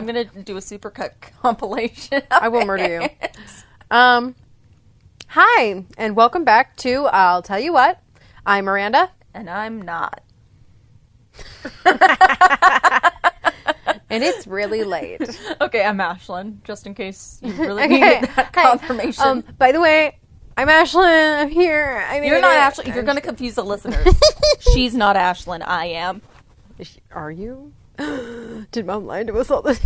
I'm gonna do a supercut compilation. I will murder you. Um, hi, and welcome back to I'll Tell You What. I'm Miranda, and I'm not. and it's really late. Okay, I'm Ashlyn, just in case you really needed that confirmation. Um, by the way, I'm Ashlyn. I'm here. I mean You're not Ashlyn. You're gonna confuse the listeners. She's not Ashlyn. I am. Are you? Did mom lie to us all this?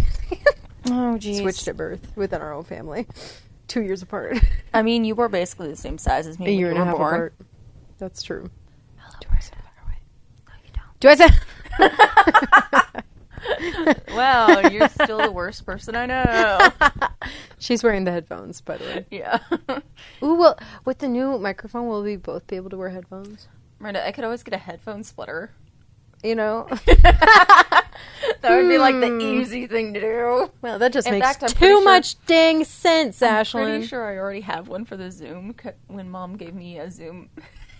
Oh, geez. Switched at birth within our own family, two years apart, I mean, you were basically the same size as me a when year you and a were half born. apart. That's true. Do I say No, you don't. Do I say? Well, you're still the worst person I know. She's wearing the headphones, by the way. yeah. Ooh, well, with the new microphone, will we both be able to wear headphones? Miranda, I could always get a headphone splitter. You know, That would be like the Hmm. easy thing to do. well, that just In makes fact, I'm too sure- much dang sense, Ashley. I'm Ashlyn. pretty sure I already have one for the Zoom c- when Mom gave me a Zoom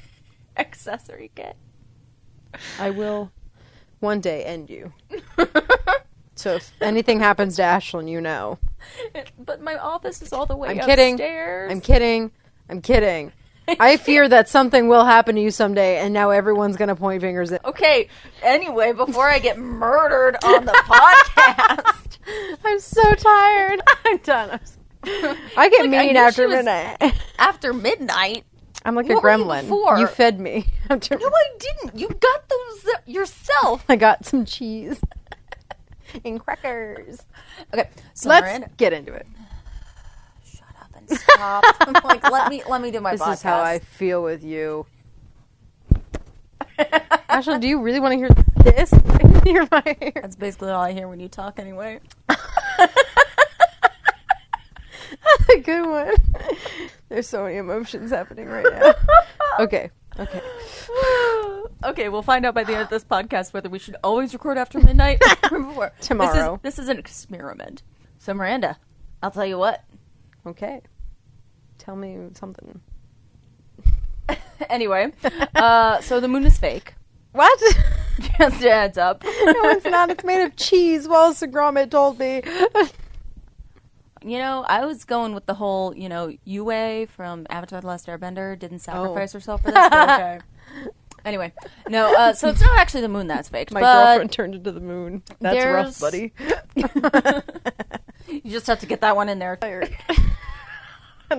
accessory kit. I will one day end you. So if anything happens to Ashlyn, you know. but my office is all the way I'm kidding. upstairs. I'm kidding. I'm kidding. I fear that something will happen to you someday, and now everyone's gonna point fingers at. Okay. Anyway, before I get murdered on the podcast, I'm so tired. I'm done. I'm so- I get Like, mean knew after midnight. after midnight. I'm like What a were you gremlin. You fed me. After No, I didn't. You got those uh, yourself. I got some cheese and crackers. Okay. So Let's get into it. Shut up and stop. like, let me let me do my This podcast. is how I feel with you. Ashley, do you really want to hear this in your my ear? That's basically all I hear when you talk, anyway. That's a good one. There's so many emotions happening right now. Okay, okay. okay, we'll find out by the end of this podcast whether we should always record after midnight or before. Tomorrow. This is, this is an experiment. So, Miranda, I'll tell you what. Okay. Tell me something. Anyway, uh, so the moon is fake. What? Just a heads up. no, it's not. It's made of cheese. Wallace and Gromit told me. You know, I was going with the whole, you know, Yue from Avatar: The Last Airbender didn't sacrifice herself for this. Okay. Anyway, no. Uh, so it's not actually the moon that's fake. My girlfriend turned into the moon. That's rough, buddy. you just have to get that one in there.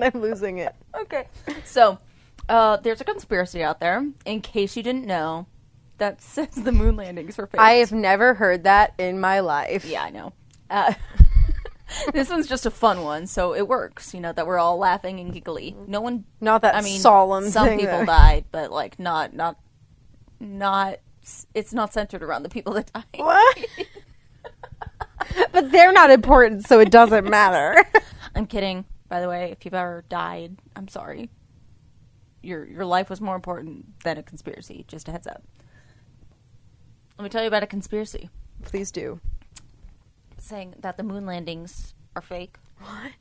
I'm losing it. Okay. So, uh, there's a conspiracy out there, in case you didn't know, that says the moon landings were fake. I have never heard that in my life. Yeah, I know. Uh, this one's just a fun one, so it works. You know that we're all laughing and giggly. No one. Not that I mean, solemn some people that- died, but like not not not. It's not centered around the people that died. What? but they're not important, so it doesn't matter. I'm kidding. By the way, if you've ever died, I'm sorry. Your your life was more important than a conspiracy. Just a heads up. Let me tell you about a conspiracy Please do. saying that the moon landings are fake What?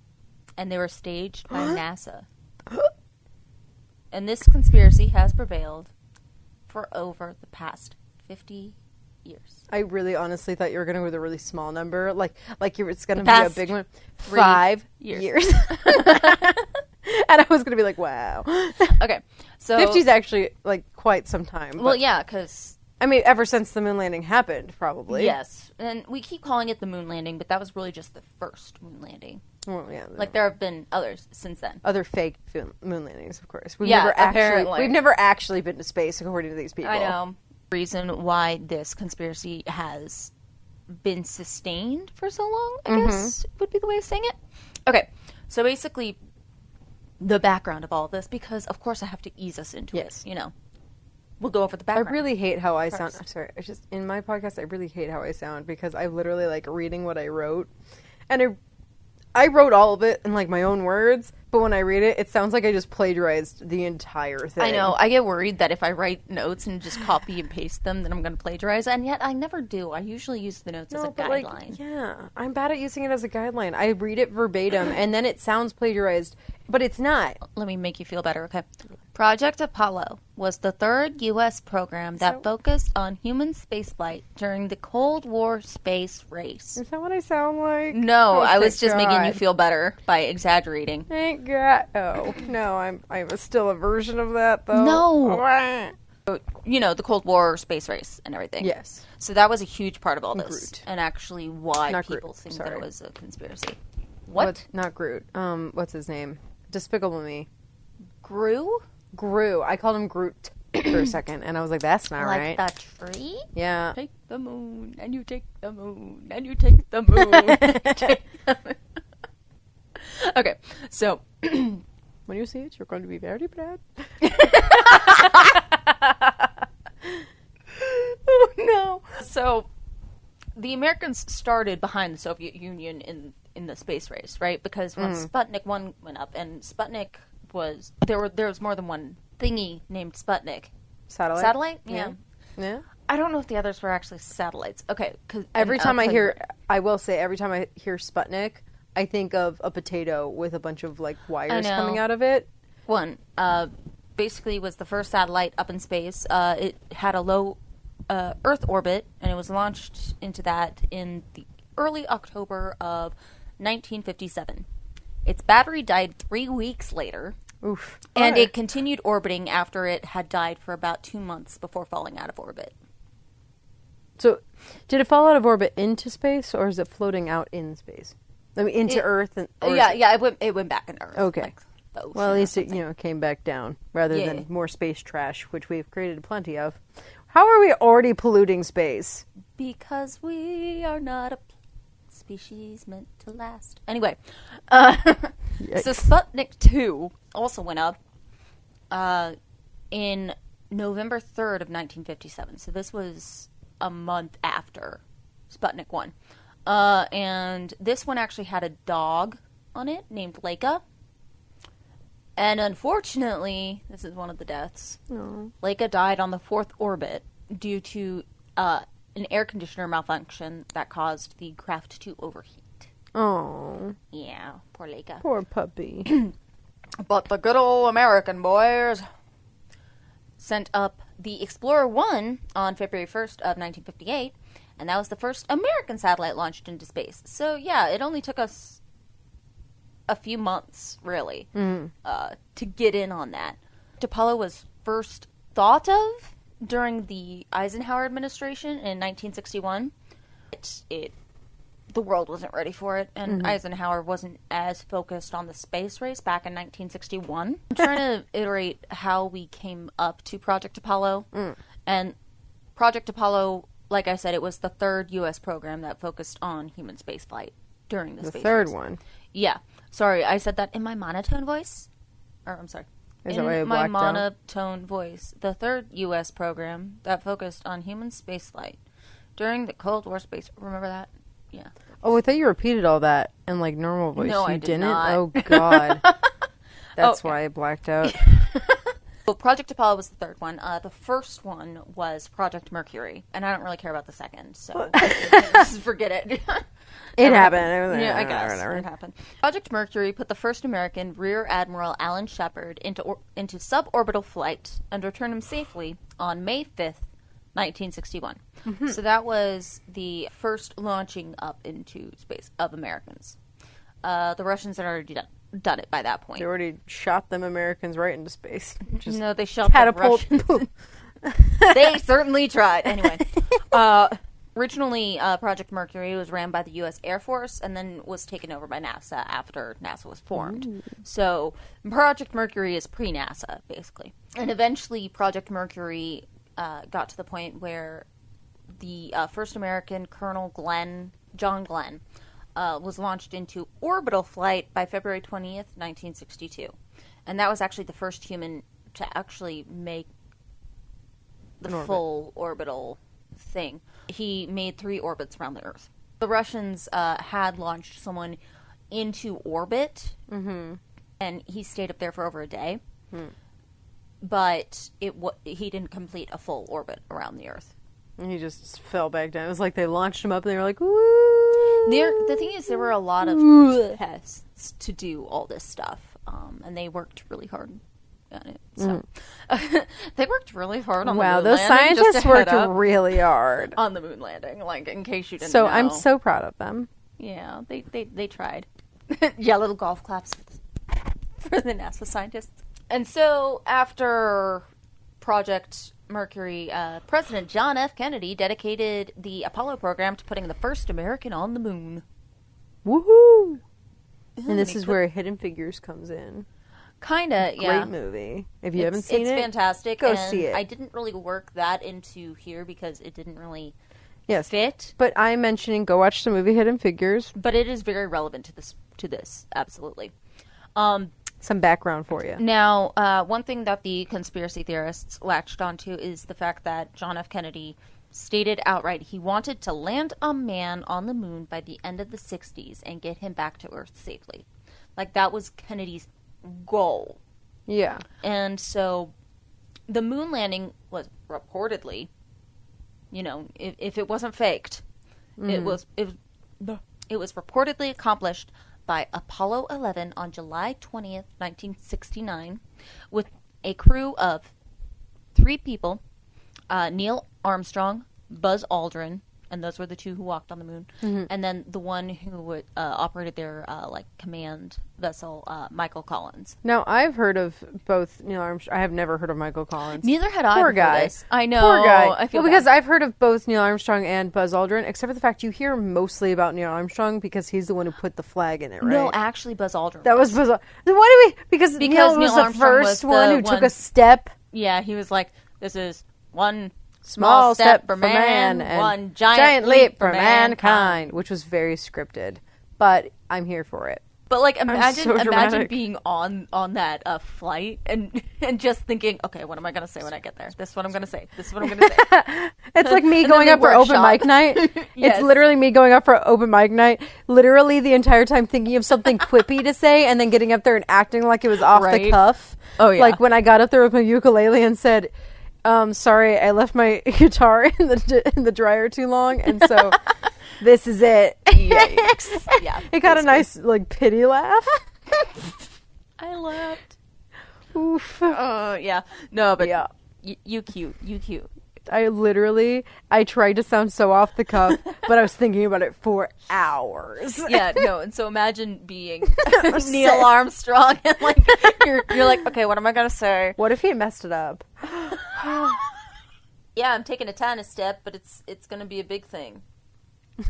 and they were staged by NASA. And this conspiracy has prevailed for over the past 50 years. I really honestly thought you were going to go with a really small number, like like you it's going to be a big one. Five years. years. and I was going to be like, wow. Okay, so 50's actually like quite some time. well, yeah, because I mean, ever since the moon landing happened, probably. yes, and we keep calling it the moon landing, but that was really just the first moon landing. Well, yeah. Like there have been others since then. other fake moon landings, of course. We've Yeah, never actually apparently. we've never actually been to space, according to these people. I know. Reason why this conspiracy has been sustained for so long, I Mm-hmm. guess would be the way of saying it. Okay, so basically, the background of all this, because of course I have to ease us into Yes. it. You know, we'll go over the background. I really hate how I sound. First. I'm sorry, I just in my podcast, I really hate how I sound because I literally like reading what I wrote, and I, I wrote all of it in like my own words. But when I read it, it sounds like I just plagiarized the entire thing. I know. I get worried that if I write notes and just copy and paste them, then I'm going to plagiarize. And yet I never do. I usually use the notes as a guideline. Like, yeah, I'm bad at using it as a guideline. I read it verbatim, and then it sounds plagiarized, but it's not. Let me make you feel better, okay? Project Apollo was the third U.S. program that So- focused on human spaceflight during the Cold War space race. Is that what I sound like? No, Oh, I was just making you feel better by exaggerating. Thank God. Oh no, I'm I'm still a version of that though. No. You know, the Cold War space race and everything. Yes. So that was a huge part of all this, Groot. and actually why Not Groot, people think that it was a conspiracy. What? What? Not Groot. Um, what's his name? Despicable Me. Grew? Gru. I called him Groot for a second, and I was like, "That's not like right." that tree? Yeah. Take the moon, and you take the moon, and you take the moon. Take the moon. okay, so When you see it, you're going to be very proud. oh no. So the Americans started behind the Soviet Union in in the space race, right? Because when mm. Sputnik one went up, and Sputnik was there were there was more than one thingy named Sputnik Satellite. satellite. Yeah. Yeah. I don't know if the others were actually satellites. Okay, cause, Every time I'll I tell you hear, I will say, every time I hear Sputnik, I think of a potato with a bunch of like wires know. coming out of it. one uh, basically was the first satellite up in space. Uh, it had a low uh, Earth orbit, and it was launched into that in the early October of 1957. Its battery died three weeks later, Oof. and it continued orbiting after it had died for about two months before falling out of orbit. So, did it fall out of orbit into space, or is it floating out in space? I mean, into It- Earth and or yeah, it- yeah, it went it went back into Earth. Okay. like Well, at least it you know came back down rather Yeah. than more space trash, which we've created plenty of. How are we already polluting space? Because we are not a species meant to last. Anyway, uh, so Sputnik 2 also went up uh, in November 3rd of 1957. So this was a month after Sputnik 1. Uh, and this one actually had a dog on it named Laika. And unfortunately, this is one of the deaths. Oh. Laika died on the fourth orbit due to uh, an air conditioner malfunction that caused the craft to overheat. Oh, Yeah, poor Laika. poor puppy. But the good old American boys sent up the Explorer 1 on February 1st of 1958, and that was the first American satellite launched into space. So, yeah, it only took us a few months, really, mm-hmm. uh, to get in on that. Apollo was first thought of during the Eisenhower administration in 1961. It, it the world wasn't ready for it, and mm-hmm. Eisenhower wasn't as focused on the space race back in 1961. I'm trying to iterate how we came up to Project Apollo, mm. and Project Apollo, like I said, it was the third U.S. program that focused on human spaceflight during the, the space third race. one. Yeah, sorry, I said that in my monotone voice. Or I'm sorry. Is in my blacked out? monotone voice, the third U.S. program that focused on human spaceflight during the Cold War space. Remember that? Yeah. Oh, I thought you repeated all that in like normal voice. No, you I did didn't. not. Oh God, that's Oh. why I blacked out. Well, Project Apollo was the third one. Uh, the first one was Project Mercury, and I don't really care about the second, so just forget it. It happened. yeah, I guess it happened. Project Mercury put the first American Rear Admiral Alan Shepard into or- into suborbital flight and returned him safely on May fifth, nineteen sixty-one. Mm-hmm. So that was the first launching up into space of Americans. Uh, the Russians had already done, done it by that point. They already shot them Americans right into space. Just no, they shot catapult. they certainly tried. Anyway, uh, originally uh, Project Mercury was ran by the U.S. Air Force and then was taken over by NASA after NASA was formed. So Project Mercury is pre-NASA basically, and eventually Project Mercury uh, got to the point where the uh, first American Colonel Glenn John Glenn uh, was launched into orbital flight by February twentieth, nineteen sixty-two, and that was actually the first human to actually make the orbit. full orbital thing. He made three orbits around the Earth. The Russians uh, had launched someone into orbit and he stayed up there for over a day. But it wa he didn't complete a full orbit around the Earth. And he just fell back down. It was like they launched him up and they were like, woo. There, the thing is, there were a lot of tests to do all this stuff, um, and they worked really hard on it. So they worked really hard on Wow, the moon those landing, just scientists worked really hard. on the moon landing. Like in case you didn't know. So know. I'm so proud of them. yeah, they they they tried. yeah, little golf claps for the, for the NASA scientists. And so after Project Mercury, uh, President John F. Kennedy dedicated the Apollo program to putting the first American on the moon. Woohoo! And this is where Hidden Figures comes in. Kinda, yeah. Great movie. If you haven't seen it's it, it's fantastic. go and see it. I didn't really work that into here because it didn't really yes. fit, But I'm mentioning go watch the movie Hidden Figures. but it is very relevant to this. To this, absolutely. Um, Some background for you. now, uh, one thing that the conspiracy theorists latched onto is the fact that John F. Kennedy stated outright he wanted to land a man on the moon by the end of the 60s and get him back to Earth safely. Like, that was Kennedy's goal. Yeah. And so the moon landing was reportedly, you know, if, if it wasn't faked, it was it was it was reportedly accomplished by Apollo 11 on July 20th, 1969, with a crew of three people: uh, Neil Armstrong, Buzz Aldrin, and those were the two who walked on the moon, and then the one who would, uh, operated their uh, like command vessel, uh, Michael Collins. Now I've heard of both Neil Armstrong. I have never heard of Michael Collins. Neither had I. Poor guy. this. I know. Poor guy. I feel well, because. I've heard of both Neil Armstrong and Buzz Aldrin, except for the fact you hear mostly about Neil Armstrong because he's the one who put the flag in it, right? no, actually, Buzz Aldrin. that was Buzz. Al- Then why do we? Because, Because Neil was Neil the first was the one who took a step. yeah. He was like, "This is one Small step, for man, and one giant, leap for for mankind, which was very scripted, but I'm here for it. But like, imagine, so imagine being on on that uh, flight and and just thinking, okay, what am I gonna say when I get there? This is what I'm gonna say. This is what I'm gonna say. It's like me going they up for open mic night. Yes. It's literally me going up for open mic night, literally the entire time thinking of something quippy to say, and then getting up there and acting like it was off the cuff. Oh, yeah. Like when I got up there with my ukulele and said, um, "Sorry, I left my guitar in the in the dryer too long, and so this is it." Yikes. Yeah, It got a nice like pity laugh. I laughed. Oof. Uh, yeah. No, but Yeah. y- you cute. You cute. I literally I tried to sound so off the cuff, but I was thinking about it for hours. yeah, no, and so imagine being Neil Armstrong and like you're you're like, okay, what am I gonna say? What if he messed it up? Yeah, I'm taking a tiny step, but it's it's gonna be a big thing.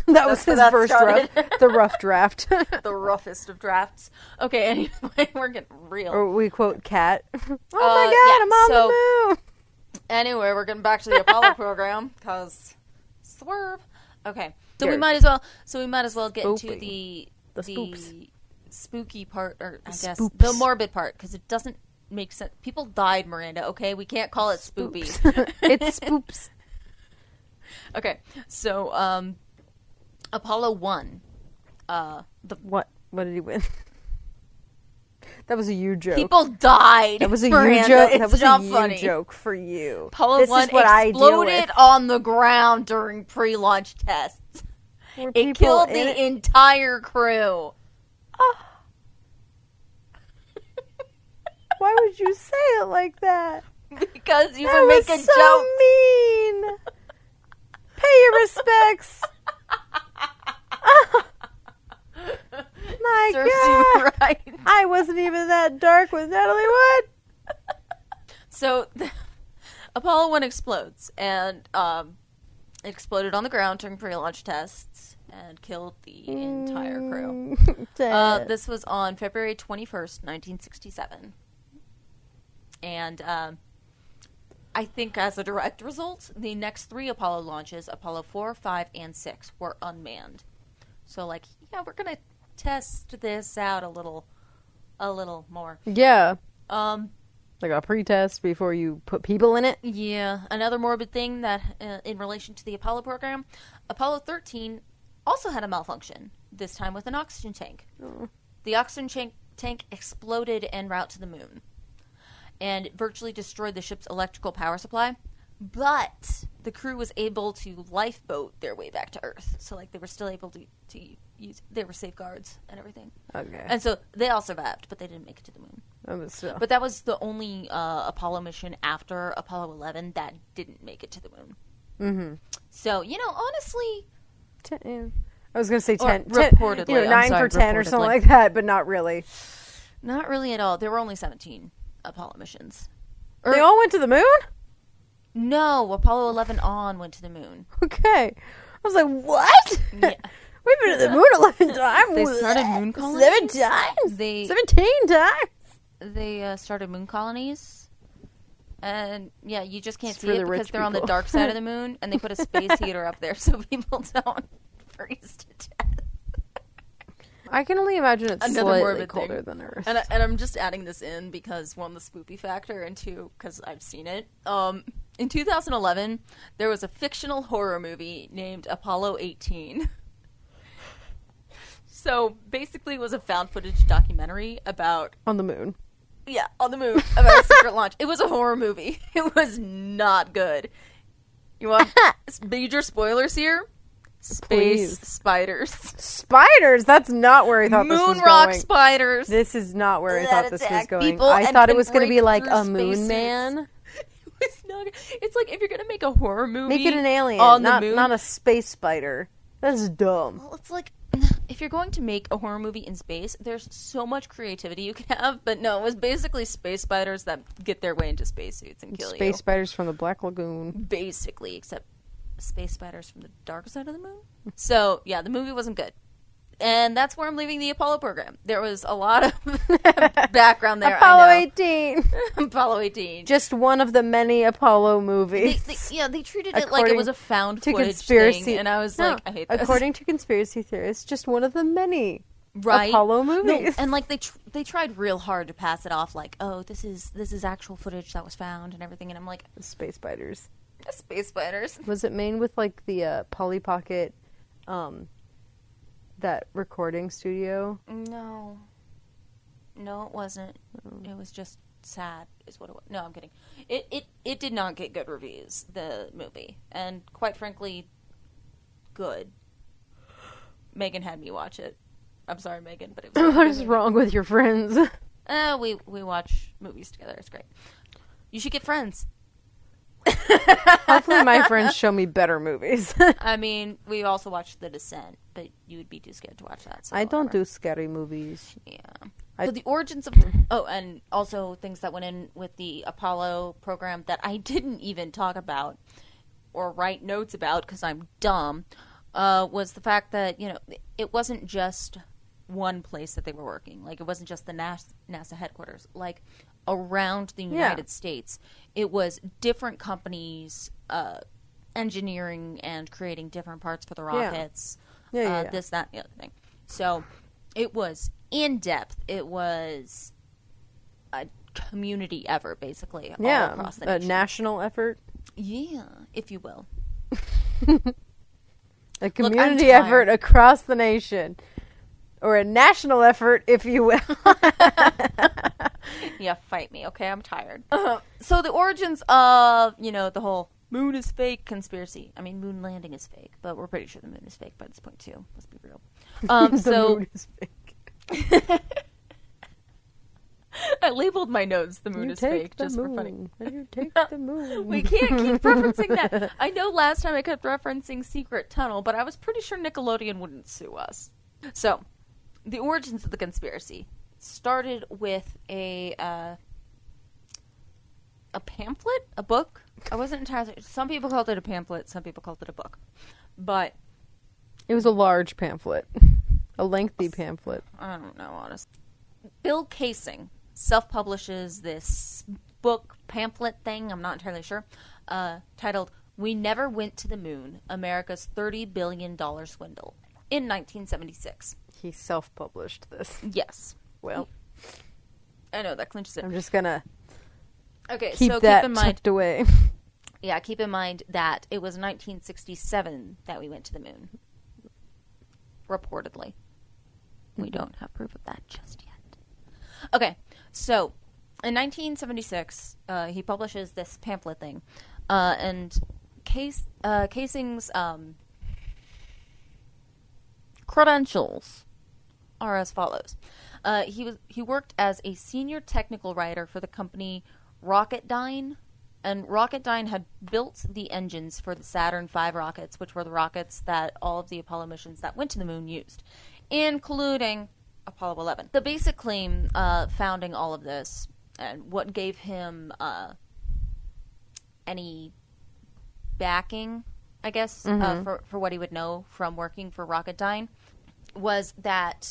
That was his that first started. draft, the rough draft. The roughest of drafts. Okay, anyway, we're getting real. or we quote Cat. Oh Uh, my yeah, god, I'm on so- the moon. Anyway, we're getting back to the Apollo program because swerve. Okay, so we might as well. So we might as well get into Spooping. the The spooky part, or I guess spoops. the morbid part, because it doesn't make sense. People died, Miranda. Okay, we can't call it spoopy. it's spoops. okay, so um, Apollo one. Uh, the What? What did he win? That was a you joke. people died. that was a you joke. That was a you funny. joke for you. Apollo this one is what exploded on the ground during pre-launch tests. Were It killed the it- entire crew. Ah. Why would you say it like that? Because you That were was making so jokes. mean. Pay your respects. My Serves God. right. I wasn't even that dark with Natalie Wood. So, Apollo 1 explodes, and um, it exploded on the ground during pre launch tests and killed the entire crew. Uh, this was on February 21st, 1967. And um, I think as a direct result, the next three Apollo launches, Apollo 4, 5, and 6, were unmanned. So, like, yeah, we're going to test this out a little, a little more. yeah, Um, like a pretest before you put people in it. Yeah, another morbid thing that, uh, in relation to the Apollo program, Apollo 13 also had a malfunction. This time with an oxygen tank. The oxygen tank tank exploded en route to the moon and virtually destroyed the ship's electrical power supply. But the crew was able to lifeboat their way back to Earth. So, like, they were still able to, to use, they were safeguards and everything. Okay. And so they all survived, but they didn't make it to the moon. So- But that was the only uh, Apollo mission after Apollo 11 that didn't make it to the moon. Mhm. So, you know, honestly, Ten, yeah. I was gonna say Or 10, 10 reportedly, you know, nine sorry, for ten or something like that, but not really. not really at all. There were only 17 Apollo missions. they all went to the moon. No, Apollo 11 on went to the moon. Okay, I was like, what? Yeah. We've been to the moon eleven times. They started moon colonies seven times. They Seventeen times. they uh, started moon colonies. And yeah, you just can't It's see for it the because rich they're on the people. dark side of the moon, and they put a space heater up there so people don't freeze to death. I can only imagine it's Another slightly morbid colder thing. than Earth. And, I, and I'm just adding this in because one, the spoopy factor, and two, because I've seen it. Um, in 2011, there was a fictional horror movie named Apollo 18. So basically, it was a found footage documentary about on the moon. yeah on the moon about a secret launch. It was a horror movie. It was not good. You want major spoilers here? Space Please. spiders, Spiders. That's not where I thought this was going. moon rock going. spiders. This is not where I thought this was going. I thought it was going to be like a moon man. It's not. It's like if you're gonna make a horror movie, Make it an alien, on the not moon. not a space spider. That's dumb. well, it's like if you're going to make a horror movie in space, there's so much creativity you can have. But no, it was basically space spiders that get their way into spacesuits and kill Space you. Space spiders from the Black Lagoon. Basically, except space spiders from the dark side of the moon. So yeah, the movie wasn't good. And that's where I'm leaving the Apollo program. There was a lot of background there. Apollo I know. 18. Apollo 18. Just one of the many Apollo movies. they, yeah, they treated it like it was a found to footage conspiracy, thing, and I was No, like, I hate this. According to conspiracy theorists, just one of the many right? Apollo No, movies. and like they tr- they tried real hard to pass it off like, oh, this is this is actual footage that was found and everything, and I'm like, Space spiders. space spiders. Was it made with like the uh, Polly Pocket, um, that recording studio? No, no, it wasn't. Oh. It was just sad, is what it was. No, I'm kidding. It it it did not get good reviews. The movie, and quite frankly, good. Megan had me watch it. I'm sorry, Megan, but it was. what is wrong with your friends? Uh, we we watch movies together. It's great. You should get friends. Hopefully, my friends show me better movies. I mean, we also watched The Descent, but you would be too scared to watch that. So I don't whatever. do scary movies. Yeah. I- so the origins of oh, and also things that went in with the Apollo program that I didn't even talk about or write notes about because I'm dumb uh, was the fact that you know it wasn't just one place that they were working. Like it wasn't just the NASA, NASA headquarters. Like around the United States, it was different companies uh, engineering and creating different parts for the Yeah. rockets. Yeah, yeah, uh, yeah. This, that, and the other thing. So it was in depth. It was a community effort, basically, all Yeah, across the a nation. national effort, yeah, if you will. a community tired. effort across the nation, or a national effort, if you will. Yeah, fight me, okay? I'm tired. Uh, so the origins of you know the whole moon is fake conspiracy. I mean, moon landing is fake, but we're pretty sure the moon is fake by this point too. Let's be real. Um, the so moon is fake. I labeled my notes "the moon You is fake" just for funny. You take the moon. We can't keep referencing that. I know last time I kept referencing Secret Tunnel, but I was pretty sure Nickelodeon wouldn't sue us. So, the origins of the conspiracy started with a uh, a pamphlet, a book. I wasn't entirely. Some people called it a pamphlet. Some people called it a book. But It was a large pamphlet, a lengthy pamphlet. I don't know, honestly. Bill Kaysing self publishes this book pamphlet thing, I'm not entirely sure, uh, titled We Never Went to the Moon America's $30 Billion Swindle in 1976. He self-published this. Yes. Well, I know, that clinches it. I'm just gonna Okay, keep so that keep in mind. tucked away. Yeah, keep in mind that it was 1967 that we went to the moon. Reportedly. We don't have proof of that just yet. Okay, so in 1976, uh, he publishes this pamphlet thing, uh, and Case uh, Kaysing's um, credentials are as follows. Uh, he was he worked as a senior technical writer for the company Rocketdyne, and Rocketdyne had built the engines for the Saturn V rockets, which were the rockets that all of the Apollo missions that went to the moon used, including Apollo 11. The basic claim uh, founding all of this and what gave him uh, any backing, I guess, uh, for, for what he would know from working for Rocketdyne was that,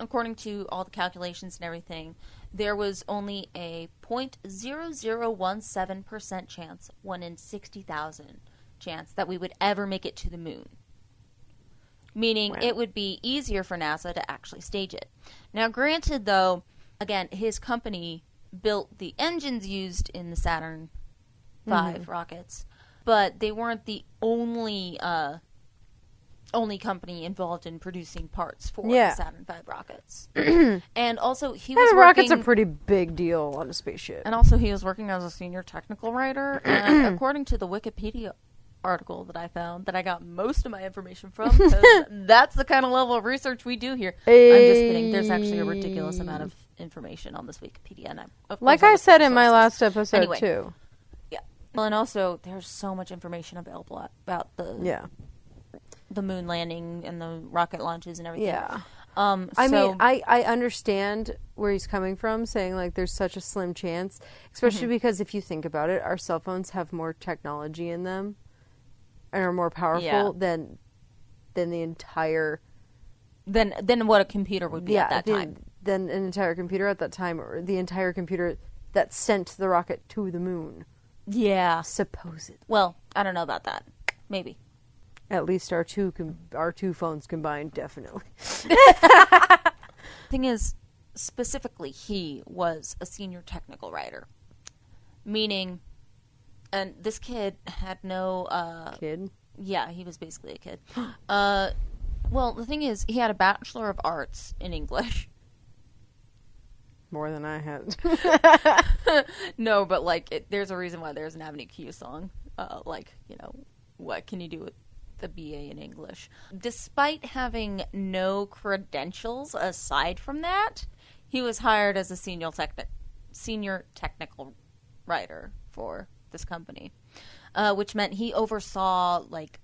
according to all the calculations and everything, there was only a 0.0017% chance, one in 60,000 chance, that we would ever make it to the moon. Meaning Wow. it would be easier for NASA to actually stage it. Now, granted, though, again, his company built the engines used in the Saturn V Mm-hmm. rockets, but they weren't the only uh, only company involved in producing parts for Yeah. the Saturn V rockets. and also, he was And rocket's a pretty big deal on a spaceship. and also, he was working as a senior technical writer. And according to the Wikipedia article that I found, that I got most of my information from, that's the kind of level of research we do here. I'm just kidding. There's actually a ridiculous amount of information on this Wikipedia, and I, of like I said in my last episode Anyway. too. Yeah. Well, and also, there's so much information available about the Yeah. The moon landing and the rocket launches and everything. Yeah. Um. I mean, I, I understand where he's coming from, saying like there's such a slim chance, especially Mm-hmm. because if you think about it, our cell phones have more technology in them and are more powerful Yeah. than than the entire than than what a computer would be yeah at that time. than an entire computer at that time, or the entire computer that sent the rocket to the moon. Yeah. Supposedly, Well, I don't know about that. Maybe. At least our two com- our two phones combined, definitely. Thing is, specifically, he was a senior technical writer, meaning, and this kid had no. uh Kid, Yeah, he was basically a kid. uh, well, the thing is, he had a bachelor of arts in English. more than I had. no, but like, it, there's a reason why there's an Avenue Q song. Uh, like, you know, what can you do with the BA in English? Despite having no credentials aside from that, he was hired as a senior techni- senior technical writer for this company, uh, which meant he oversaw like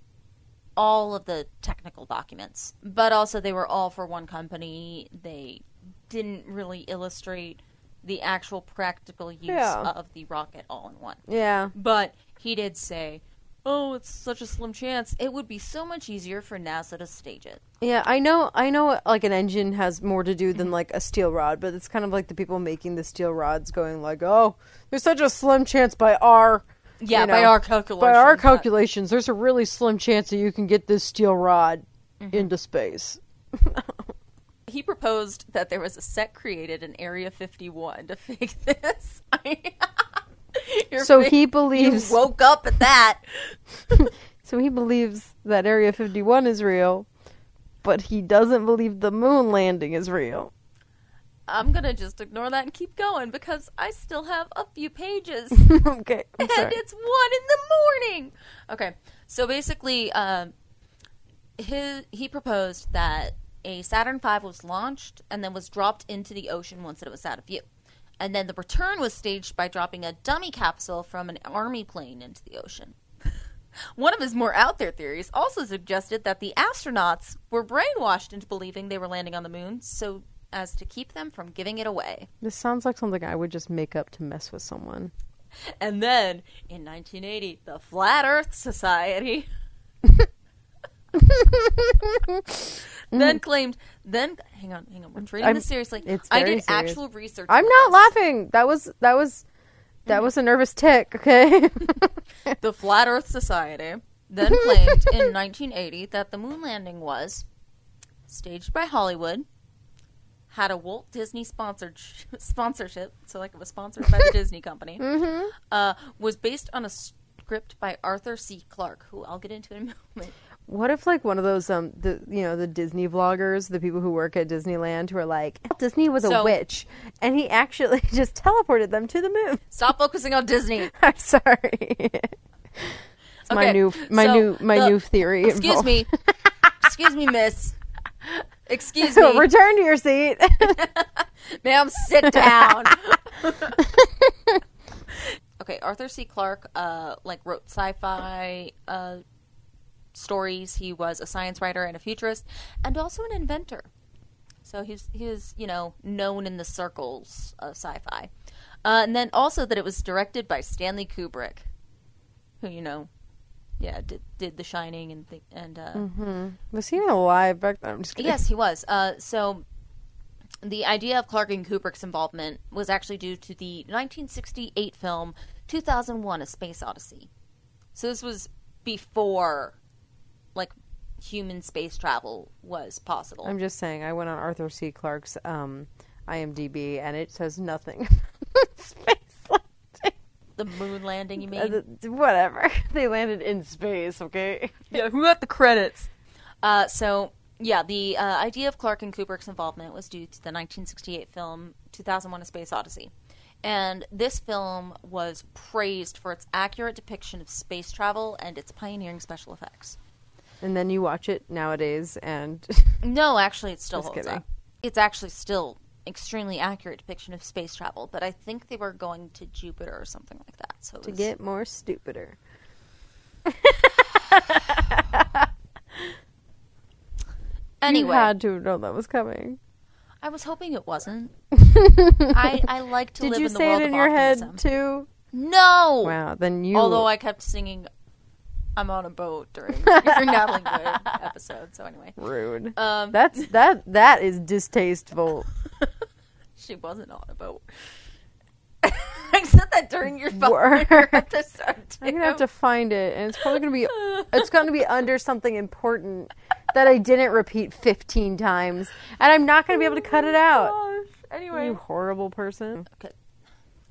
all of the technical documents, but also they were all for one company. They didn't really illustrate the actual practical use Yeah. of the rocket all in one. yeah, But he did say, "Oh, it's such a slim chance. It would be so much easier for NASA to stage it." Yeah, I know. I know. Like an engine has more to do Mm-hmm. than like a steel rod, but it's kind of like the people making the steel rods going like, "Oh, there's such a slim chance by our Yeah, you by our calculations. by our calculations, there's a really slim chance that you can get this steel rod Mm-hmm. into space." He proposed that there was a set created in Area 51 to fake this. So fa- he you believes. woke up at that. So he believes that Area 51 is real, but he doesn't believe the moon landing is real. I'm gonna just ignore that and keep going because I still have a few pages. okay, I'm and sorry. it's one in the morning. Okay, so basically, um, his he proposed that a Saturn V was launched and then was dropped into the ocean once it was out of view, and then the return was staged by dropping a dummy capsule from an army plane into the ocean. One of his more out there theories also suggested that the astronauts were brainwashed into believing they were landing on the moon so as to keep them from giving it away. This sounds like something I would just make up to mess with someone. And then in 1980, the Flat Earth Society then claimed. Then hang on, hang on. We're treating I'm- this seriously. it's I did serious. actual research. I'm not this. laughing. That was that was that was a nervous tic. Okay. The Flat Earth Society then claimed in 1980 that the moon landing was staged by Hollywood, had a Walt Disney sponsored sponsorship, so like it was sponsored by the Disney company, mm-hmm. uh, was based on a script by Arthur C. Clarke, who I'll get into in a moment. What if like one of those um the you know the Disney vloggers, the people who work at Disneyland who are like Disney was a So- witch and he actually just teleported them to the moon. Stop focusing on Disney. I'm sorry. it's my new my so new my the- new theory. Excuse involved- me. Excuse me, miss. Excuse me. Return to your seat. Ma'am, sit down. okay, Arthur C. Clarke, uh, like wrote sci-fi uh, stories. He was a science writer and a futurist, and also an inventor. So he's he was you know known in the circles of sci-fi, uh, and then also that it was directed by Stanley Kubrick, who you know, yeah, did did The Shining and th- and uh, was he even alive back then? I'm just kidding. Yes, he was. Uh, so the idea of Clarke and Kubrick's involvement was actually due to the 1968 film 2001: A Space Odyssey. So this was before, human space travel was possible. I'm just saying. I went on Arthur C. Clarke's um, IMDb and it says nothing. space landing. the moon landing, you Uh, mean? the- whatever. They landed in space. Okay. yeah, who got the credits? Uh, so yeah, the uh, idea of Clarke and Kubrick's involvement was due to the 1968 film 2001: A Space Odyssey, and this film was praised for its accurate depiction of space travel and its pioneering special effects. And then you watch it nowadays, and No, actually, it still Just holds kidding. up. It's actually still extremely accurate depiction of space travel, but I think they were going to Jupiter or something like that. So to was- get more stupider. anyway, you had to know that was coming. I was hoping it wasn't. I I like to Did live you in the say world it in of your optimism. head too? No. Wow. Then you. Although I kept singing "I'm on a boat" during your Natalie Wood episode. So anyway, rude. um, That's that. That is distasteful. she wasn't on a boat. I said that during your Word. phone episode. Too. I'm gonna have to find it, and it's probably gonna be. It's gonna be under something important that I didn't repeat 15 times, and I'm not gonna be able to cut it out. Oh Gosh. Anyway, You horrible person. Okay,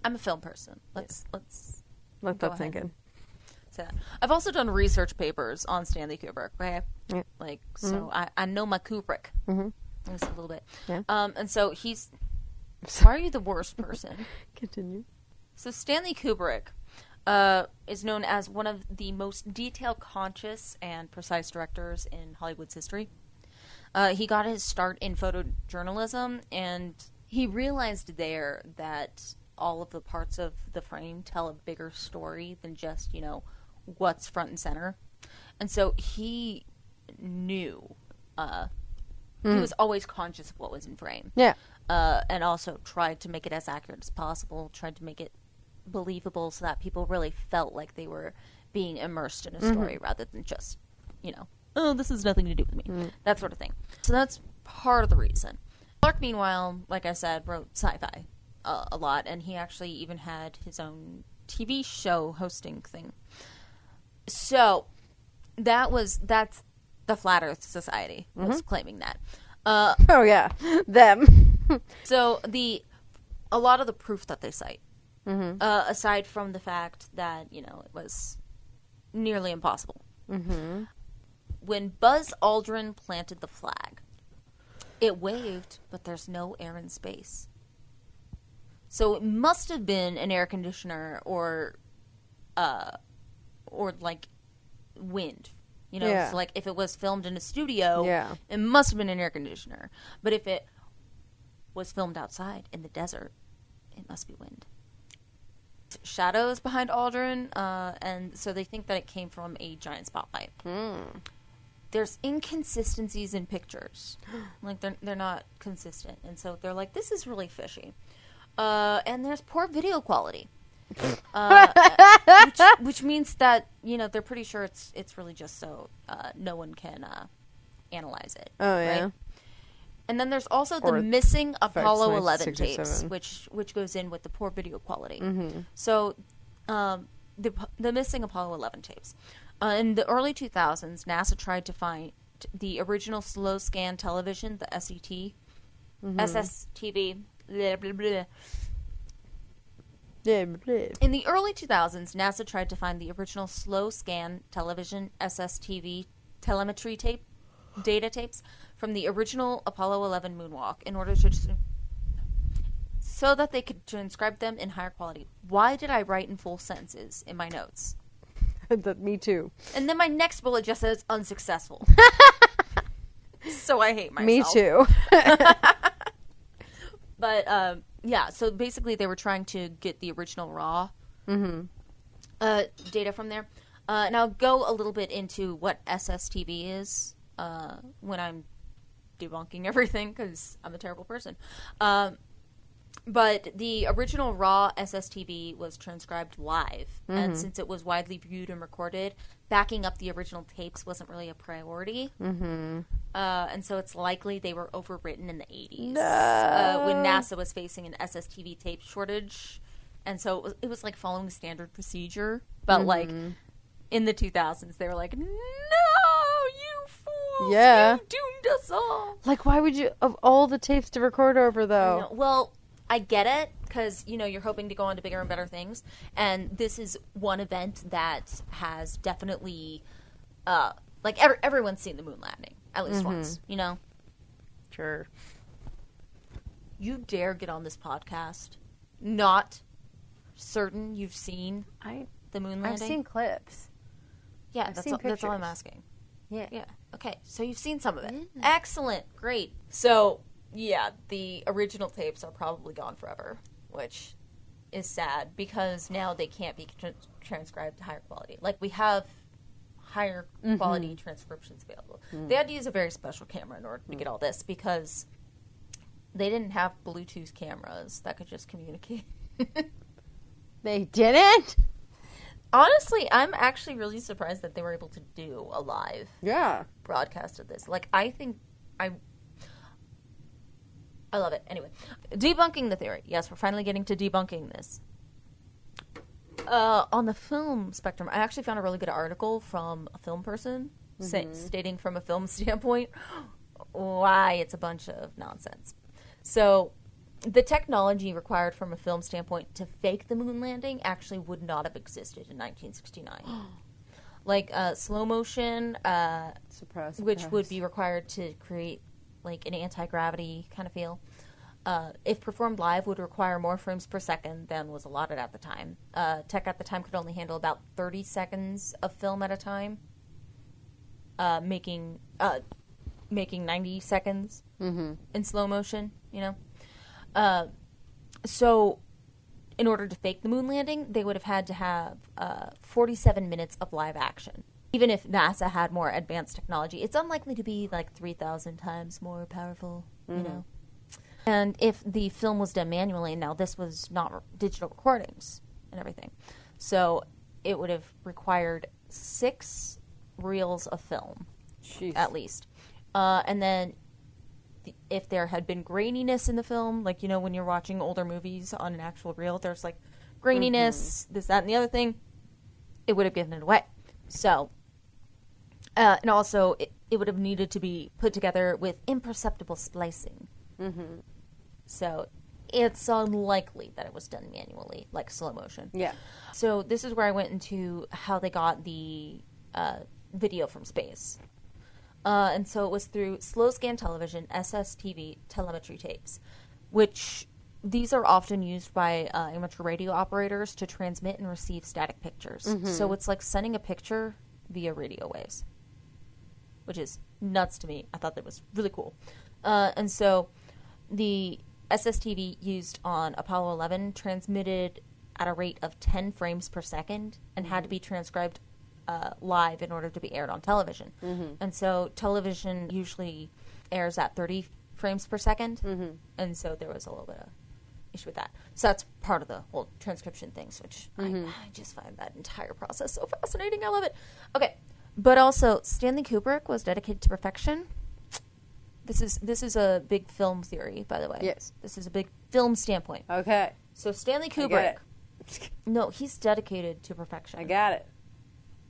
I'm a film person. Let's let's Let Go that sink in. I've also done research papers on Stanley Kubrick. Okay, Yeah. like so I, I know my Kubrick Mhm. just a little bit. Yeah. Um, and so he's. Why are you the worst person? Continue. So Stanley Kubrick uh, is known as one of the most detail conscious and precise directors in Hollywood's history. Uh, he got his start in photojournalism, and he realized there that all of the parts of the frame tell a bigger story than just you know what's front and center. And so he knew. Uh, He was always conscious of what was in frame Yeah. uh, and also tried to make it as accurate as possible, tried to make it believable so that people really felt like they were being immersed in a story rather than just, you know, oh, this has nothing to do with me, that sort of thing. So that's part of the reason. Clarke, meanwhile, like I said, wrote sci fi uh, a lot, and he actually even had his own TV show hosting thing. So that was, that's the Flat Earth Society was claiming that. Uh, Oh yeah. Them. so the a lot of the proof that they cite, uh, aside from the fact that you know it was nearly impossible, mm-hmm. when Buzz Aldrin planted the flag, it waved, but there's no air in space. So it must have been an air conditioner or, uh, or like wind. You know, Yeah. so like if it was filmed in a studio, Yeah. it must have been an air conditioner. But if it was filmed outside in the desert, it must be wind. Shadows behind Aldrin, uh, and so they think that it came from a giant spotlight. There's inconsistencies in pictures, like they're they're not consistent, and so they're like, this is really fishy. Uh, and there's poor video quality, uh, which, which means that you know they're pretty sure it's it's really just so uh, no one can uh, analyze it. Oh yeah. right? And then there's also the missing Apollo 11 tapes, which which goes in with the poor video quality. Mm-hmm. So, um, the the missing Apollo 11 tapes. Uh, in the early 2000s, NASA tried to find the original slow scan television, the SET, Mm-hmm. SSTV. blah, blah, blah. In the early 2000s, NASA tried to find the original slow scan television SSTV telemetry tape data tapes from the original Apollo 11 moonwalk in order to so that they could transcribe them in higher quality. Why did I write in full sentences in my notes? Me too. And then my next bullet just says unsuccessful. so I hate myself. Me too. but um, yeah, so basically they were trying to get the original raw uh, data from there. Uh, and I'll go a little bit into what SSTV is uh, when I'm debunking everything because I'm a terrible person. Um, but the original raw SSTV was transcribed live, and since it was widely viewed and recorded, backing up the original tapes wasn't really a priority. Mm-hmm. Uh, and so it's likely they were overwritten in the 80s uh, when NASA was facing an SSTV tape shortage. And so it was, it was like following standard procedure, but like in the 2000s, they were like, "No, you fools! Yeah. you doomed us all." like, why would you, of all the tapes to record over, though? No, Well, I get it because you know you're hoping to go on to bigger and better things, and this is one event that has definitely, uh, like every, everyone's seen the moon landing at least once. You know, Sure. you dare get on this podcast, not certain you've seen I, the moon landing. I've seen clips. yeah, I've that's seen all, that's all I'm asking. Yeah. Yeah. Okay. So you've seen some of it. Excellent. Great. So yeah, the original tapes are probably gone forever, which is sad because now they can't be tran transcribed to higher quality. Like we have higher mm-hmm. quality transcriptions available. Mm. They had to use a very special camera in order to get mm. all this because they didn't have Bluetooth cameras that could just communicate. They didn't? Honestly, I'm actually really surprised that they were able to do a live Yeah. broadcast of this. Like I think I I love it. Anyway, debunking the theory. Yes, we're finally getting to debunking this. Uh, on the film spectrum, I actually found a really good article from a film person say, stating from a film standpoint why it's a bunch of nonsense. So, the technology required from a film standpoint to fake the moon landing actually would not have existed in 1969. like uh, slow motion, uh, Surprise. which would be required to create like an anti-gravity kind of feel. Uh, if performed live, would require more frames per second than was allotted at the time. Uh, tech at the time could only handle about 30 seconds of film at a time, uh, making uh, making 90 seconds in slow motion. You know, uh, so in order to fake the moon landing, they would have had to have uh, 47 minutes of live action. Even if NASA had more advanced technology, it's unlikely to be like 3,000 times more powerful, you know? And if the film was done manually, now this was not re- digital recordings and everything. So it would have required six reels of film Jeez. at least. Uh, and then th- if there had been graininess in the film, like you know when you're watching older movies on an actual reel, there's like graininess, this, that, and the other thing, it would have given it away. So, uh, and also it, it would have needed to be put together with imperceptible splicing. Mm-hmm. So it's unlikely that it was done manually, like slow motion. Yeah. So this is where I went into how they got the uh, video from space. Uh, and so it was through slow scan television, SSTV telemetry tapes, which these are often used by uh, amateur radio operators to transmit and receive static pictures. So it's like sending a picture via radio waves, which is nuts to me. I thought that was really cool. Uh, and so the SSTV used on Apollo 11 transmitted at a rate of 10 frames per second and had to be transcribed uh, live in order to be aired on television. And so television usually airs at 30 frames per 2nd And so there was a little bit of issue with that. So that's part of the whole transcription things, which I, I just find that entire process so fascinating. I love it. Okay. But also, Stanley Kubrick was dedicated to perfection. This is this is a big film theory, by the way. Yes. This is a big film standpoint. Okay. So Stanley Kubrick, no, he's dedicated to perfection. I got it.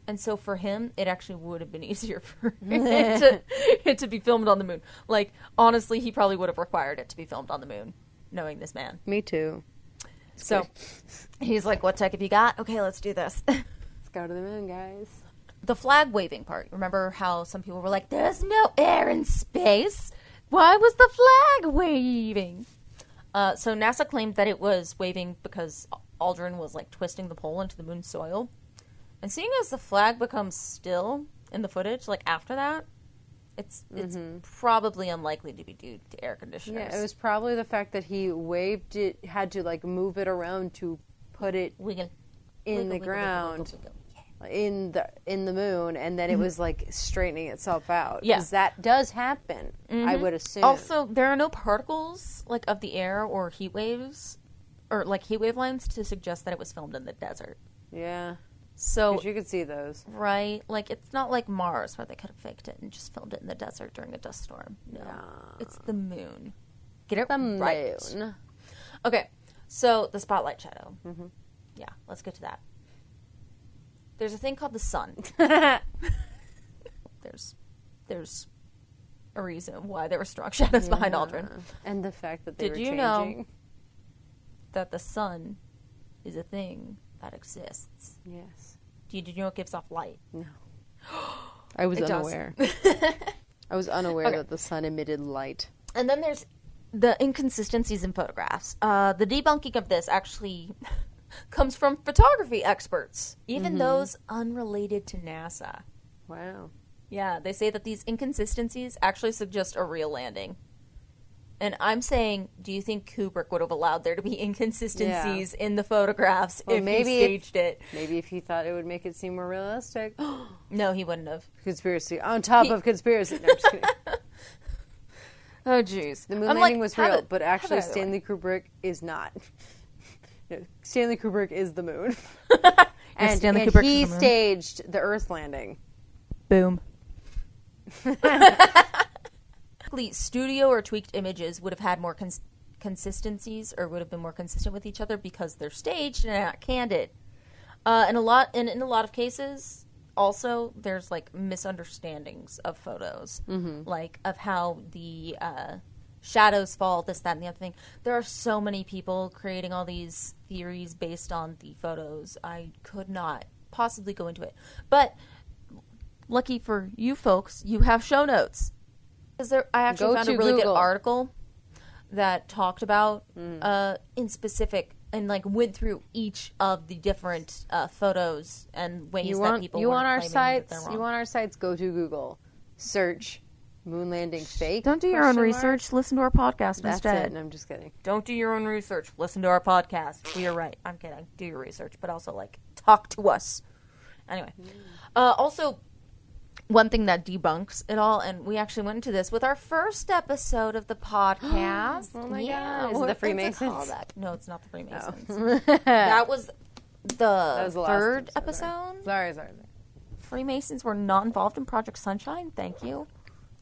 And so for him, it actually would have been easier for it to, it to be filmed on the moon. Like honestly, he probably would have required it to be filmed on the moon, knowing this man. Me too. So he's like, "What tech have you got? Okay, let's do this." Let's go to the moon, guys. The flag waving part. Remember how some people were like, "There's no air in space. Why was the flag waving?" Uh, so NASA claimed that it was waving because Aldrin was like twisting the pole into the moon's soil. And seeing as the flag becomes still in the footage, like after that, it's it's probably unlikely to be due to air conditioners. Yeah, it was probably the fact that he waved it, had to like move it around to put it wiggle in wiggle, the wiggle, ground. In the in the moon, and then it was like straightening itself out. Yeah. 'Cause that does happen. I would assume. Also, there are no particles like of the air or heat waves, or like heat wave lines to suggest that it was filmed in the desert. yeah, so you could see those. right, like it's not like Mars where they could have faked it and just filmed it in the desert during a dust storm. No, it's the moon. Get it The right. moon. Okay, so the spotlight shadow. Mm-hmm. Yeah, let's get to that. There's a thing called the sun. there's, there's a reason why there were strong shadows behind Aldrin. and the fact that they Did were you know- That the sun is a thing that exists. Yes. Do you, did you know it gives off light? No. I was It does. unaware. I was unaware Okay. that the sun emitted light. And then there's the inconsistencies in photographs. Uh, the debunking of this actually comes from photography experts, even mm-hmm. those unrelated to NASA. Wow. Yeah, they say that these inconsistencies actually suggest a real landing. And I'm saying, do you think Kubrick would have allowed there to be inconsistencies in the photographs Well, if maybe he if- staged it? Maybe if he thought it would make it seem more realistic. No, he wouldn't have. conspiracy on top He- of conspiracy. No, I'm just kidding. Oh, jeez. The moon I'm landing like, was real, it- but actually. Stanley Kubrick is not. No, Stanley Kubrick is the moon. And Stanley and Kubrick he is the moon. staged the Earth landing. Boom. Basically, studio or tweaked images would have had more cons- consistencies or would have been more consistent with each other because they're staged and not candid. Uh, and a lot, and in a lot of cases, also there's like misunderstandings of photos, like of how the uh, shadows fall, this, that, and the other thing. There are so many people creating all these theories based on the photos. I could not possibly go into it, but lucky for you folks, you have show notes. Because there, I actually Go found a really Google. good article that talked about uh, in specific and like went through each of the different uh, photos and ways You that people you want our sites? You want our sites? Go to Google, search moon landing fake. Don't do your own question mark. research. Listen to our podcast That's instead. it. No, I'm just kidding. Don't do your own research. Listen to our podcast. We are right. I'm kidding. Do your research, but also like talk to us. Anyway, uh, also one thing that debunks it all, and we actually went into this with our first episode of the podcast. Oh my yeah, God. Is it what- the it's a Freemasons? callback. No, it's not the Freemasons. that That was the, was the third episode, episode. Sorry, sorry. sorry. Freemasons were not involved in Project Sunshine. Thank you.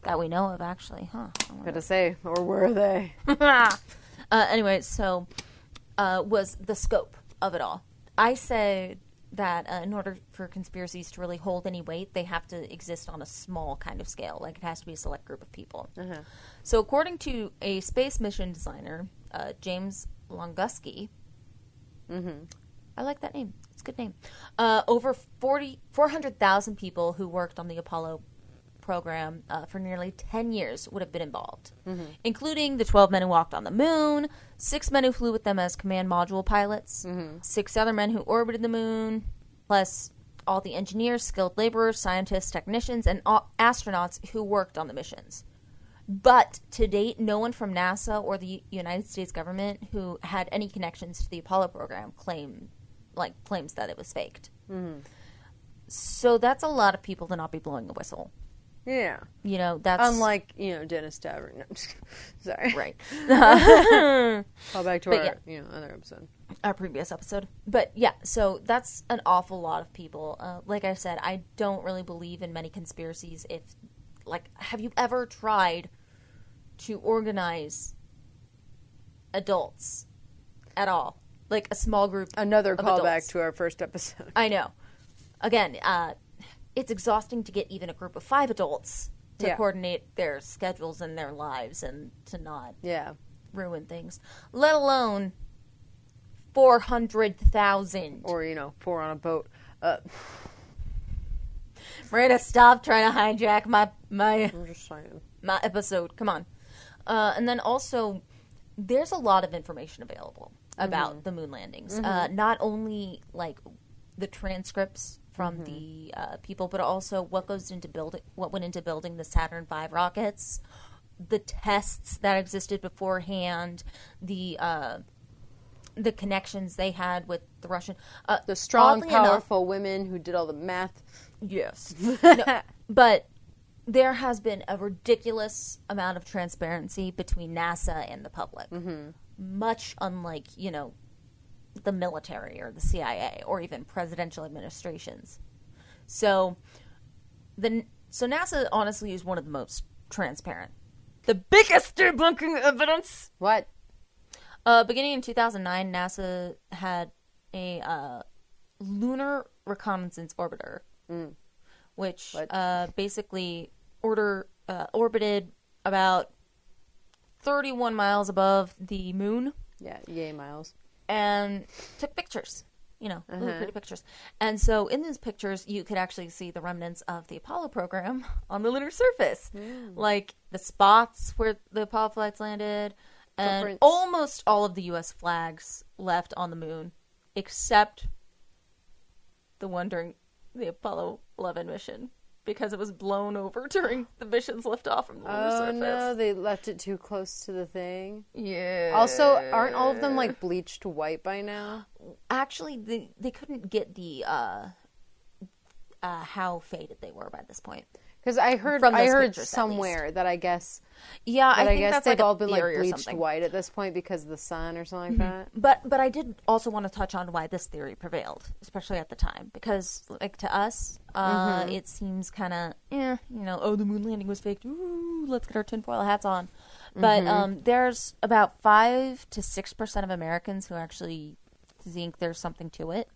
That we know of, actually, huh? Gotta say, or were they? uh, anyway, so uh, was the scope of it all. I said that uh, in order for conspiracies to really hold any weight, they have to exist on a small kind of scale. Like it has to be a select group of people. So, according to a space mission designer, uh, James Longuski, I like that name. It's a good name. Uh, over 40 400,000 people who worked on the Apollo program uh, for nearly 10 years would have been involved, mm-hmm. including the 12 men who walked on the moon, six men who flew with them as command module pilots, mm-hmm. six other men who orbited the moon, plus all the engineers, skilled laborers, scientists, technicians, and astronauts who worked on the missions. But to date, no one from NASA or the United States government who had any connections to the Apollo program claim, like claims that it was faked. Mm-hmm. So that's a lot of people to not be blowing a whistle. Yeah. You know, that's Unlike you know Dennis Tavern. No, sorry. right. Call back to But our yeah. you know other episode. Our previous episode, but yeah, so that's an awful lot of people. Uh, like I said, I don't really believe in many conspiracies. If, like, have you ever tried to organize adults at all, like a small group? Another callback to our first episode. I know. Again, uh, it's exhausting to get even a group of five adults to Yeah. coordinate their schedules and their lives and to not Yeah. ruin things, let alone 400,000. Or you know, four on a boat. Uh, Miranda, stop trying to hijack my my I'm just saying. my episode. Come on. Uh, and then also, there's a lot of information available about the moon landings. Uh, not only like the transcripts from the uh, people, but also what goes into building, what went into building the Saturn V rockets, the tests that existed beforehand, the uh, the connections they had with the Russian. Uh, The strong, oddly enough- powerful women who did all the math. Yes. No, but there has been a ridiculous amount of transparency between NASA and the public. Much unlike, you know, the military or the CIA or even presidential administrations. So the so NASA honestly is one of the most transparent. The biggest debunking evidence What? uh, beginning in 2009, NASA had a uh, lunar reconnaissance orbiter, which uh, basically order uh, orbited about 31 miles above the moon Yeah, yay, Miles. And took pictures. You know, really uh-huh. pretty pictures. And so in these pictures, you could actually see the remnants of the Apollo program on the lunar surface, hmm. like the spots where the Apollo flights landed, and Footprints. almost all of the U.S. flags left on the moon, except the one during the Apollo 11 mission, because it was blown over during the mission's liftoff from the lunar Oh surface. no, they left it too close to the thing. Yeah. Also, aren't all of them like bleached white by now? actually they they couldn't get the uh uh how faded they were by this point. Because I heard, From I heard pictures, somewhere that I guess, Yeah, I I, think guess that's they've like all been like bleached white at this point because of the sun or something like that. But but I did also want to touch on why this theory prevailed, especially at the time, because like to us, uh, Mm-hmm. it seems kind of, eh, you know, oh the moon landing was faked. Ooh, let's get our tinfoil hats on. But Mm-hmm. um, there's about five to six percent of Americans who actually think there's something to it.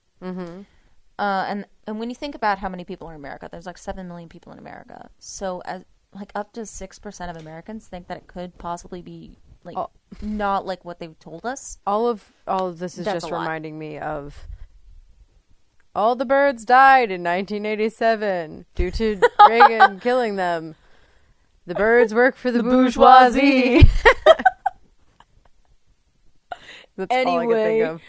Uh, and and when you think about how many people are in America, there's like seven million people in America. So as like up to six percent of Americans think that it could possibly be like Oh. not like what they've told us. All of all of this is That's just reminding me of all the birds died in 1987 due to Reagan killing them. The birds work for the, bourgeoisie. That's all I can think of.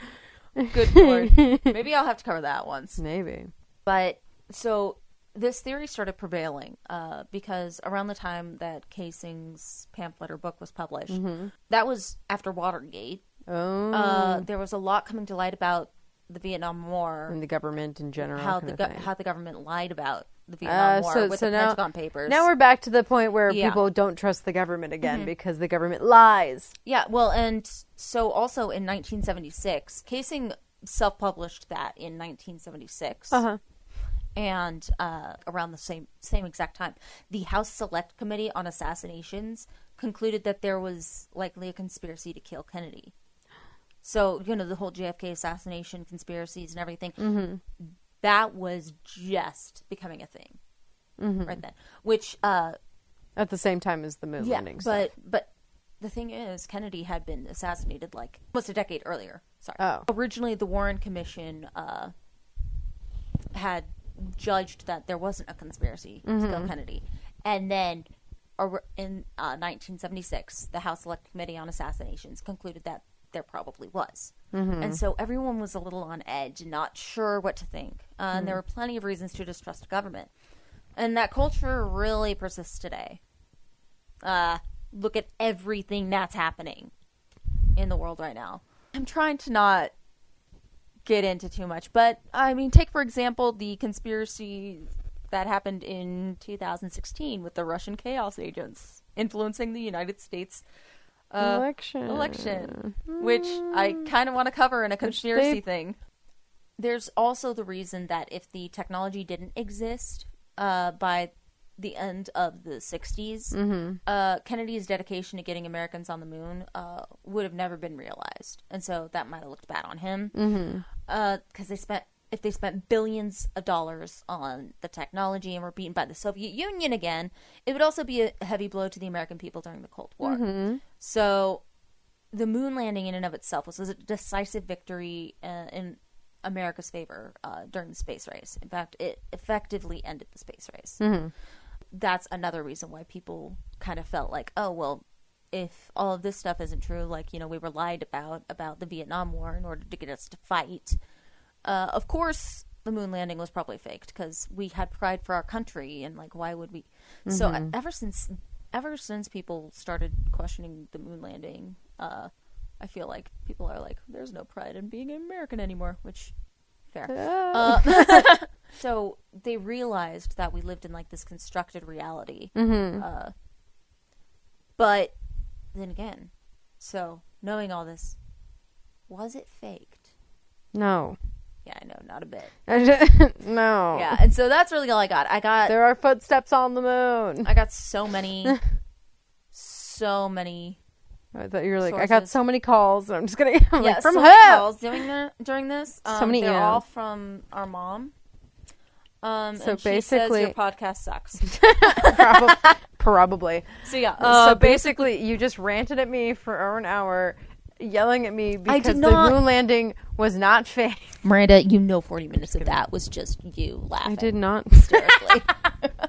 Good lord. Maybe I'll have to cover that once. Maybe. But so this theory started prevailing uh, because around the time that Kaysing's pamphlet or book was published, that was after Watergate. Oh, Uh, there was a lot coming to light about the Vietnam War, and the government in general. how the go- how the government lied about the Vietnam Uh, War so- with so the now- Pentagon Papers. Now we're back to the point where Yeah. Mm-hmm. people don't trust the government again because the government lies. Yeah, well, and so also in 1976, Kaysing self-published that in 1976. Uh-huh. And uh, around the same same exact time, the House Select Committee on Assassinations concluded that there was likely a conspiracy to kill Kennedy. So you know the whole JFK assassination conspiracies and everything. Mm-hmm. That was just becoming a thing Mm-hmm. right then. Which uh, At the same time as the moon yeah, landing. but but the thing is, Kennedy had been assassinated like almost a decade earlier. Sorry. Oh. Originally, the Warren Commission uh, had judged that there wasn't a conspiracy to Mm-hmm. kill Kennedy, and then in uh, 1976, the House Select Committee on Assassinations concluded that there probably was. Mm-hmm. And so everyone was a little on edge and not sure what to think. Uh, And there were plenty of reasons to distrust government. And that culture really persists today. Uh, look at everything that's happening in the world right now. I'm trying to not get into too much, but I mean, take for example the conspiracy that happened in 2016 with the Russian chaos agents influencing the United States uh, election. election, which I kind of want to cover in a conspiracy they- thing. There's also the reason that if the technology didn't exist uh, by the end of the 60s, Mm-hmm. uh, Kennedy's dedication to getting Americans on the moon uh, would have never been realized, and so that might have looked bad on him. Because Mm-hmm. they spent if they spent billions of dollars on the technology and were beaten by the Soviet Union again, it would also be a heavy blow to the American people during the Cold War. Mm-hmm. So the moon landing in and of itself was a decisive victory uh, in America's favor uh, during the space race. In fact, it effectively ended the space race. Mm-hmm. That's another reason why people kind of felt like, oh well, if all of this stuff isn't true, like you know we were lied about about the Vietnam War in order to get us to fight. Uh, of course, the moon landing was probably faked because we had pride for our country, and like why would we? So uh, ever since ever since people started questioning the moon landing, uh, I feel like people are like, there's no pride in being American anymore, which fair. Uh, so they realized that we lived in like this constructed reality. Mm-hmm. Uh, but then again, so knowing all this, was it faked? No. Yeah, I know, not a bit. no. Yeah, and so that's really all I got. I got There are footsteps on the moon. I got so many, so many. I thought you were like, I got so many calls. And I'm just gonna I'm yeah, like, from so who? many calls during the during this. Um, So many They're emails. all from our mom. Um, So and she says basically- your podcast sucks. Probably. Probably. So yeah, uh, so basically, you just ranted at me for an hour, yelling at me because did the not- moon landing was not fake. Miranda, you know, forty minutes of that was just you laughing. I did not. hysterically.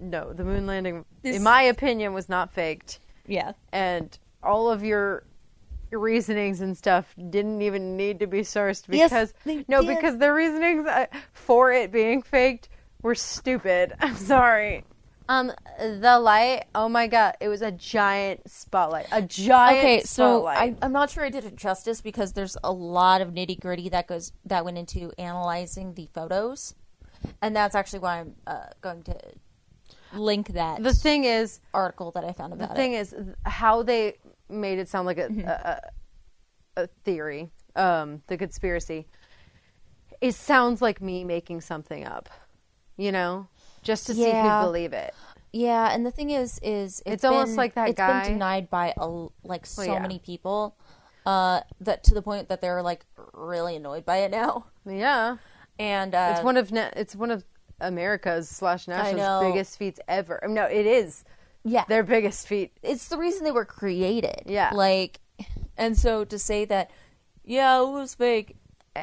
No, the moon landing, This- in my opinion, was not faked, yeah, and all of your reasonings and stuff didn't even need to be sourced Yes, because they no, did. because the reasonings uh, for it being faked were stupid. I'm sorry. Um, the light. Oh my god, it was a giant spotlight. A giant. okay. So spotlight. I, I'm not sure I did it justice because there's a lot of nitty gritty that goes that went into analyzing the photos, and that's actually why I'm uh, going to link that the thing is, article that I found about it. the thing it. is how they made it sound like a a, a, a theory um the conspiracy it sounds like me making something up you know just to see Yeah. who'd believe it Yeah, and the thing is, is It's almost been- like that It's guy- been denied by a, like so yeah. many people, uh, that to the point that they're like really annoyed by it now. yeah And uh, it's one of na- it's one of america's slash national's biggest feats ever no it is yeah, their biggest feat it's the reason they were created. Yeah. like, and so to say that, yeah, it was fake.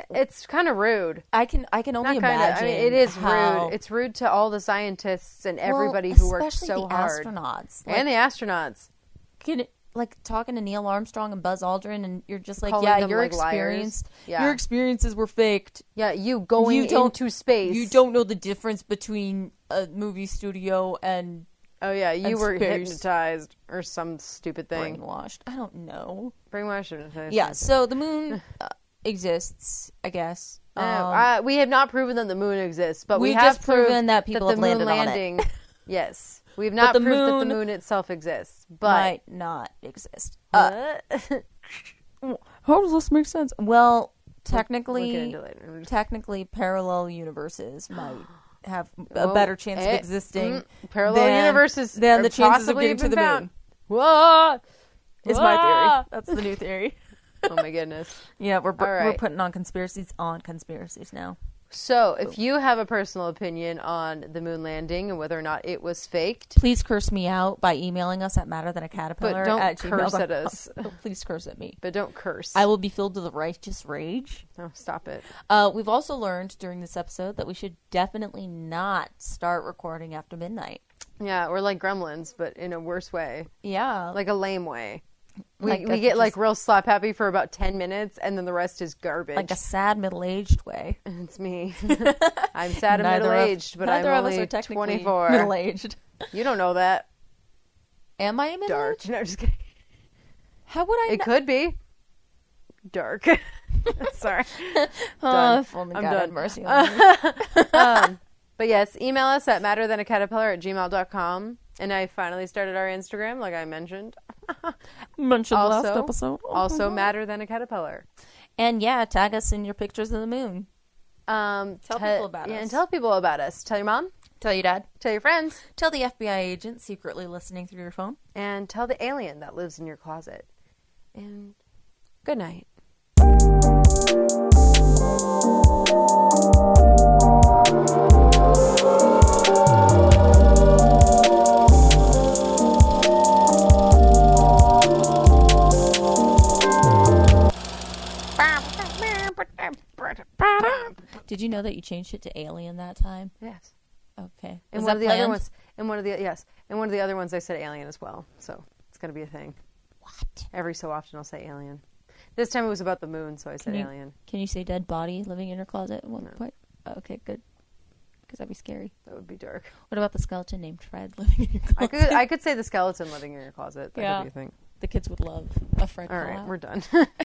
It's kind of rude I can I can only not kind of imagine. i mean it is how- rude it's rude to all the scientists and well, everybody who worked especially so the hard Astronauts and the astronauts can like talking to Neil Armstrong and Buzz Aldrin, and you're just like, Calling yeah, your like, experience, Yeah. your experiences were faked. yeah you going You don't- into space You don't know the difference between a movie studio and Oh yeah, you were space. hypnotized or some stupid thing. brainwashed. I don't know. Brainwashed. hypnotized. Yeah, so the moon exists, I guess. Um, uh, we have not proven that the moon exists, but we, We've just proven that people the have moon landed on it. landing. yes, we have not proved that the moon itself exists, but might not exist. Uh, how does this make sense? Well, We'll technically, it later. technically, parallel universes might have a Whoa, better chance of eh, existing mm, parallel than- universes than the chances of getting to the found. moon. Whoa! Is my theory. That's the new theory. oh my goodness. Yeah, we're All we're putting on conspiracies on conspiracies now. So, if you have a personal opinion on the moon landing and whether or not it was faked, Please curse me out by emailing us at matter than a caterpillar but don't at curse gmail.com. at us. Please curse at me. But don't curse. I will be filled with righteous rage. Oh, stop it. Uh, we've also learned during this episode that we should definitely not start recording after midnight. Yeah, we're like gremlins, but in a worse way. Yeah, Like a lame way. We, Like we get like real slap happy for about 10 minutes and then the rest is garbage. like a sad middle-aged way. it's me. I'm sad and middle aged, but I'm neither of us only are technically 24. middle-aged. You don't know that. Am I middle-aged? Dark. No, just kidding. How would I? It know? could be. Dark. Sorry. Oh, if only I'm God done. mercy on me. um, but yes, email us at matterthanacaterpillar at gmail.com. And I finally started our Instagram, like I mentioned. Mentioned last Also- episode. Also, matter than a caterpillar. And yeah, tag us in your pictures of the moon. Um, Tell te- people about yeah, us. And tell people about us. Tell your mom. Tell your dad. Tell your friends. Tell the FBI agent secretly listening through your phone. And tell the alien that lives in your closet. And good night. Did you know that you changed it to alien that time? Yes. Okay. And Was one of the other ones, and one of the yes, and one of the other ones I said alien as well. So it's gonna be a thing. What? Every so often I'll say alien. This time it was about the moon, so I said Can you- alien. Can you say dead body living in your closet at one No. point? Oh, okay, good. Because that'd be scary. That would be dark. What about the skeleton named Fred living in your closet? I could I could say the skeleton living in your closet. That Yeah. could be a thing. the kids would love a Fred All right, call-out. we're done.